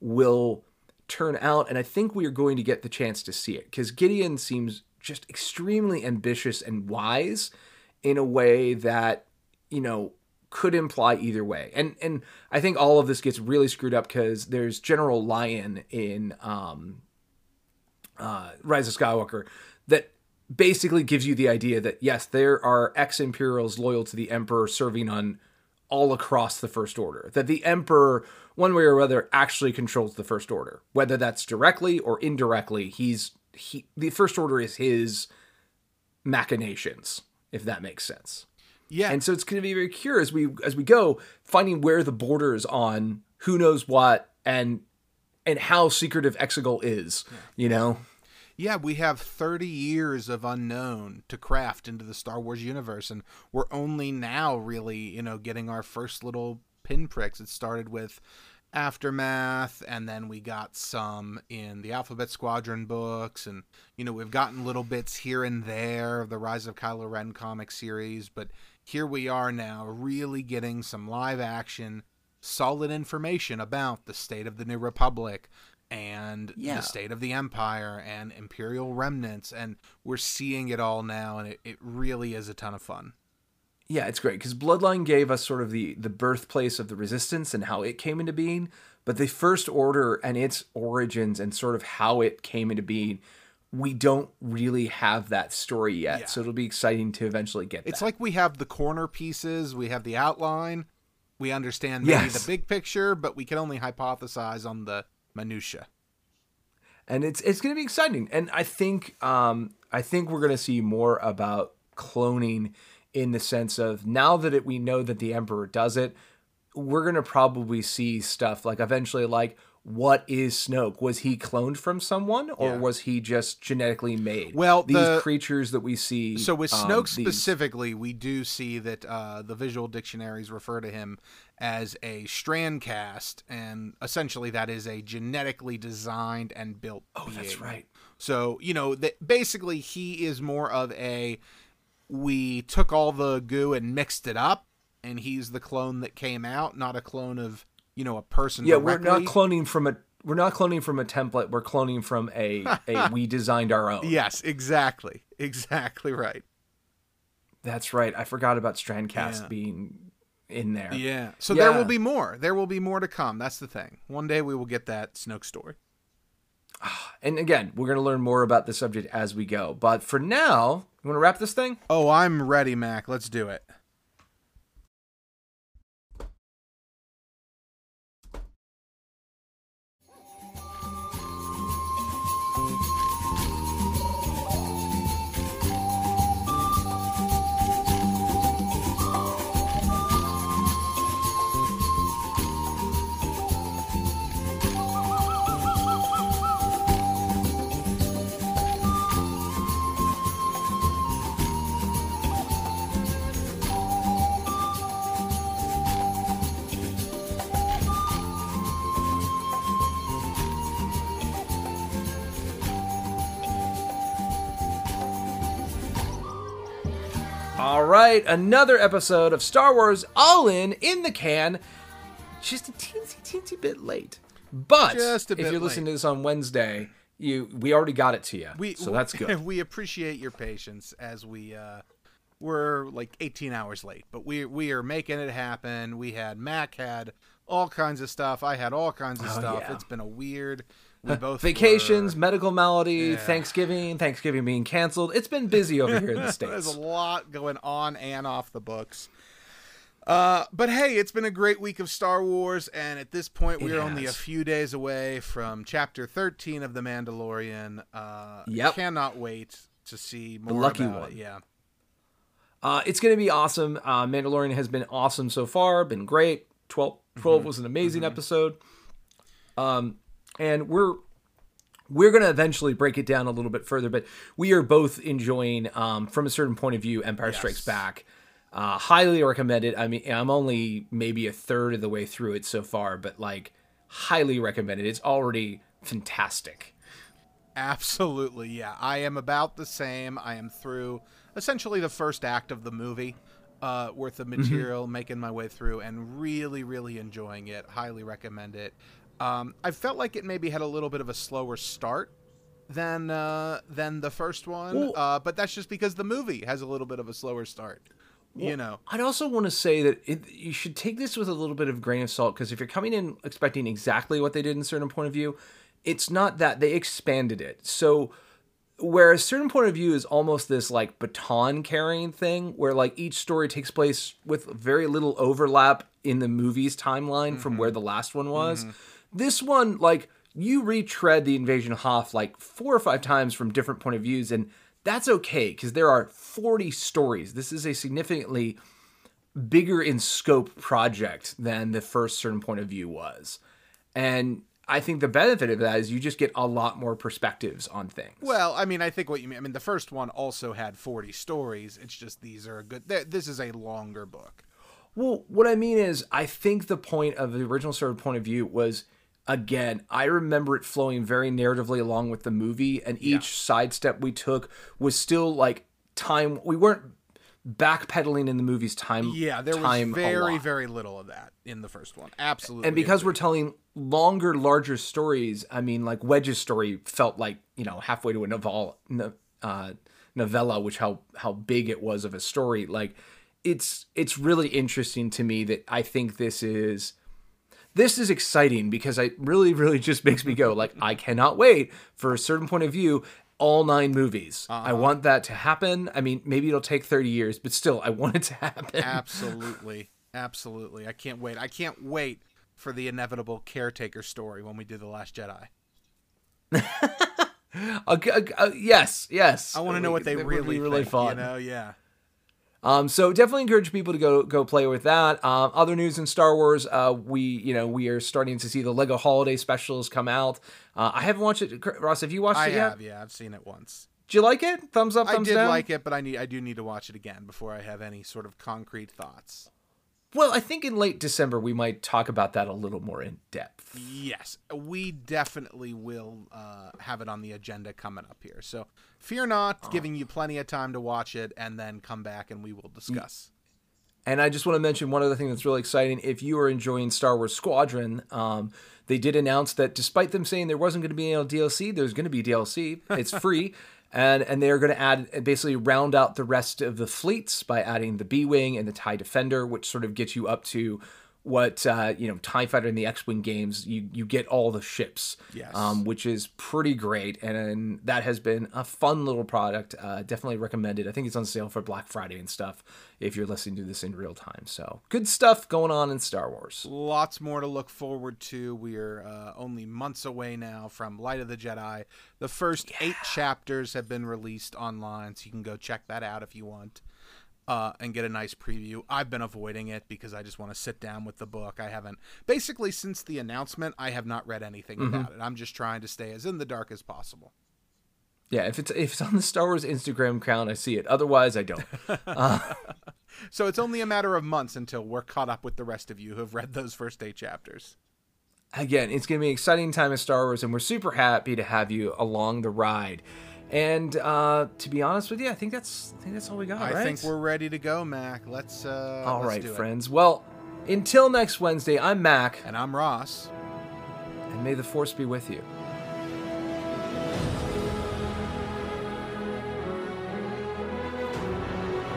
will turn out, and I think we are going to get the chance to see it because Gideon seems just extremely ambitious and wise in a way that you know could imply either way. And and I think all of this gets really screwed up because there's General Lion in um, uh, Rise of Skywalker that basically gives you the idea that yes, there are ex Imperials loyal to the Emperor serving on all across the First Order. That the Emperor, one way or other, actually controls the First Order, whether that's directly or indirectly. He's he the First Order is his machinations, if that makes sense. Yeah. And so it's going to be very curious as we as we go finding where the borders on who knows what and and how secretive Exegol is, you know. Yeah, we have 30 years of unknown to craft into the Star Wars universe, and we're only now really, you know, getting our first little pinpricks. It started with Aftermath, and then we got some in the Alphabet Squadron books, and you know we've gotten little bits here and there of the Rise of Kylo Ren comic series, but here we are now, really getting some live action, solid information about the state of the New Republic and Yeah. the state of the Empire and Imperial remnants, and we're seeing it all now, and it, it really is a ton of fun. Yeah, it's great because Bloodline gave us sort of the the birthplace of the Resistance and how it came into being, but the First Order and its origins and sort of how it came into being, we don't really have that story yet. Yeah. So it'll be exciting to eventually get It's that. like we have the corner pieces, we have the outline, we understand maybe Yes. the big picture, but we can only hypothesize on the minutia. and it's it's going to be exciting. And I think um, I think we're going to see more about cloning in the sense of now that it, we know that the Emperor does it, we're going to probably see stuff like eventually like what is Snoke? Was he cloned from someone, or Yeah. was he just genetically made? Well, these the- creatures that we see. So with um, Snoke these- specifically, we do see that uh, the visual dictionaries refer to him as a strand cast, and essentially that is a genetically designed and built. Oh, that's right. So you know that basically he is more of a we took all the goo and mixed it up, and he's the clone that came out, not a clone of you know a person. Yeah, we're not cloning from a we're not cloning from a template. We're cloning from a a we designed our own. Yes, exactly, exactly right. That's right. I forgot about Strandcast Yeah. being in there. Yeah. So there will be more. There will be more to come. That's the thing. One day we will get that Snoke story. Ah, and again, we're going to learn more about the subject as we go. But for now, you want to wrap this thing? Oh, I'm ready, Mac. Let's do it. Right, another episode of Star Wars All In in the can. Just a teensy, teensy bit late. But if you're listening to this on Wednesday, you we already got it to you. We so that's good. we appreciate your patience as we uh we're like 18 hours late, but we we are making it happen. We had Mac had all kinds of stuff. I had all kinds of stuff. Oh, yeah. It's been a weird. We both Vacations, were- medical malady, Yeah. Thanksgiving, Thanksgiving being canceled. It's been busy over here in the states. There's a lot going on and off the books. Uh, but hey, it's been a great week of Star Wars, and at this point, It we're only a few days away from Chapter 13 of The Mandalorian. Uh, Yep. Cannot wait to see more lucky about one. it. Yeah. Uh, it's going to be awesome. Uh, Mandalorian has been awesome so far, been great. 12, 12 was an amazing episode. Um, and we're we're going to eventually break it down a little bit further, but we are both enjoying, um, from a certain point of view, Empire Strikes Back. Uh, highly recommend it. I mean, I'm only maybe a third of the way through it so far, but like, highly recommend it. It's already fantastic. Absolutely, yeah. I am about the same. I am through essentially the first act of the movie uh, worth of material, making my way through, and really, really enjoying it. Highly recommend it. Um, I felt like it maybe had a little bit of a slower start than uh, than the first one, Well- uh, but that's just because the movie has a little bit of a slower start. you know, I'd also want to say that it, you should take this with a little bit of grain of salt because if you're coming in expecting exactly what they did in a certain point of view, it's not that they expanded it. So where a certain point of view is almost this like baton carrying thing where like each story takes place with very little overlap in the movie's timeline from where the last one was. This one like you retread the invasion of Hoth like four or five times from different point of views and that's okay because there are 40 stories. This is a significantly bigger in scope project than the first certain point of view was. And I think the benefit of that is you just get a lot more perspectives on things. Well, I mean, I think what you mean. I mean, the first one also had forty stories. It's just these are a good. This is a longer book. Well, what I mean is, I think the point of the original sort of point of view was, again, I remember it flowing very narratively along with the movie, and each sidestep we took was still like time. We weren't backpedaling in the movie's time. Yeah, there was time a very, very little of that in the first one. Absolutely. and because we're telling longer, larger stories, I mean, like Wedge's story felt like you know halfway to a novel, uh, novella, which how how big it was of a story. Like it's it's really interesting to me that I think this is this is exciting because it really really just makes me go like I cannot wait for a certain point of view. All nine movies. I want that to happen. I mean, maybe it'll take 30 years, but still, I want it to happen. Absolutely. Absolutely. I can't wait. I can't wait for the inevitable caretaker story when we do The Last Jedi. Uh, g- uh, uh, yes, yes. I want to know what they That really, really think, fun. You know, yeah. Um, so definitely encourage people to go go play with that. Um, other news in Star Wars, uh, we you know we are starting to see the Lego Holiday specials come out. Uh, I haven't watched it. Ross, have you watched I it yet? I have, yeah. I've seen it once. Did you like it? Thumbs up, I did down. like it, but I need I do need to watch it again before I have any sort of concrete thoughts. Well, I think in late December we might talk about that a little more in depth. Yes, we definitely will uh, have it on the agenda coming up here. So fear not, giving you plenty of time to watch it, and then come back and we will discuss. And I just want to mention one other thing that's really exciting. If you are enjoying Star Wars Squadron, um, they did announce that despite them saying there wasn't going to be any DLC, there's going to be DLC. It's free. And, and they're going to add basically round out the rest of the fleets by adding the B Wing and the TIE Defender, which sort of gets you up to what uh, you know TIE Fighter and the X-wing games. You you get all the ships, Yes. um, which is pretty great, and, and that has been a fun little product. Uh, definitely recommended. I think it's on sale for Black Friday and stuff. If you're listening to this in real time, so good stuff going on in Star Wars. Lots more to look forward to. We are uh, only months away now from Light of the Jedi. The first eight chapters have been released online, so you can go check that out if you want. Uh, and get a nice preview. I've been avoiding it because I just want to sit down with the book. I haven't, basically, since the announcement, I have not read anything about it. I'm just trying to stay as in the dark as possible. Yeah, if it's if it's on the Star Wars Instagram account, I see it. Otherwise, I don't. So it's only a matter of months until we're caught up with the rest of you who have read those first eight chapters. again, it's going to be an exciting time in Star Wars, and we're super happy to have you along the ride. And uh, to be honest with you, I think that's I think that's all we got. I right? think we're ready to go, Mac. Let's. Uh, all let's right, do it. friends. Well, until next Wednesday, I'm Mac, And I'm Ross. and may the Force be with you.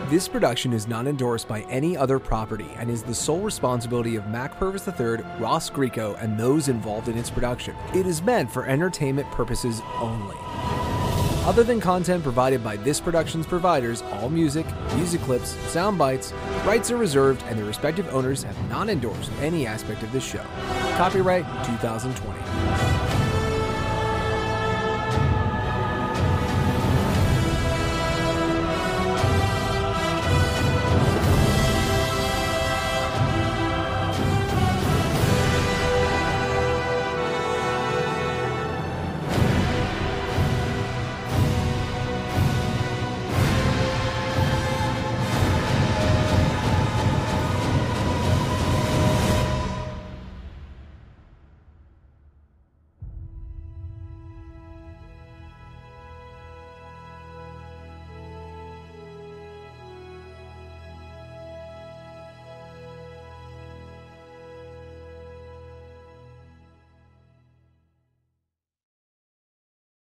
This production is not endorsed by any other property and is the sole responsibility of Mac Purvis III, Ross Greco, and those involved in its production. It is meant for entertainment purposes only. Other than content provided by this production's providers, all music, music clips, sound bites, rights are reserved, and their respective owners have not endorsed any aspect of this show. Copyright 2020.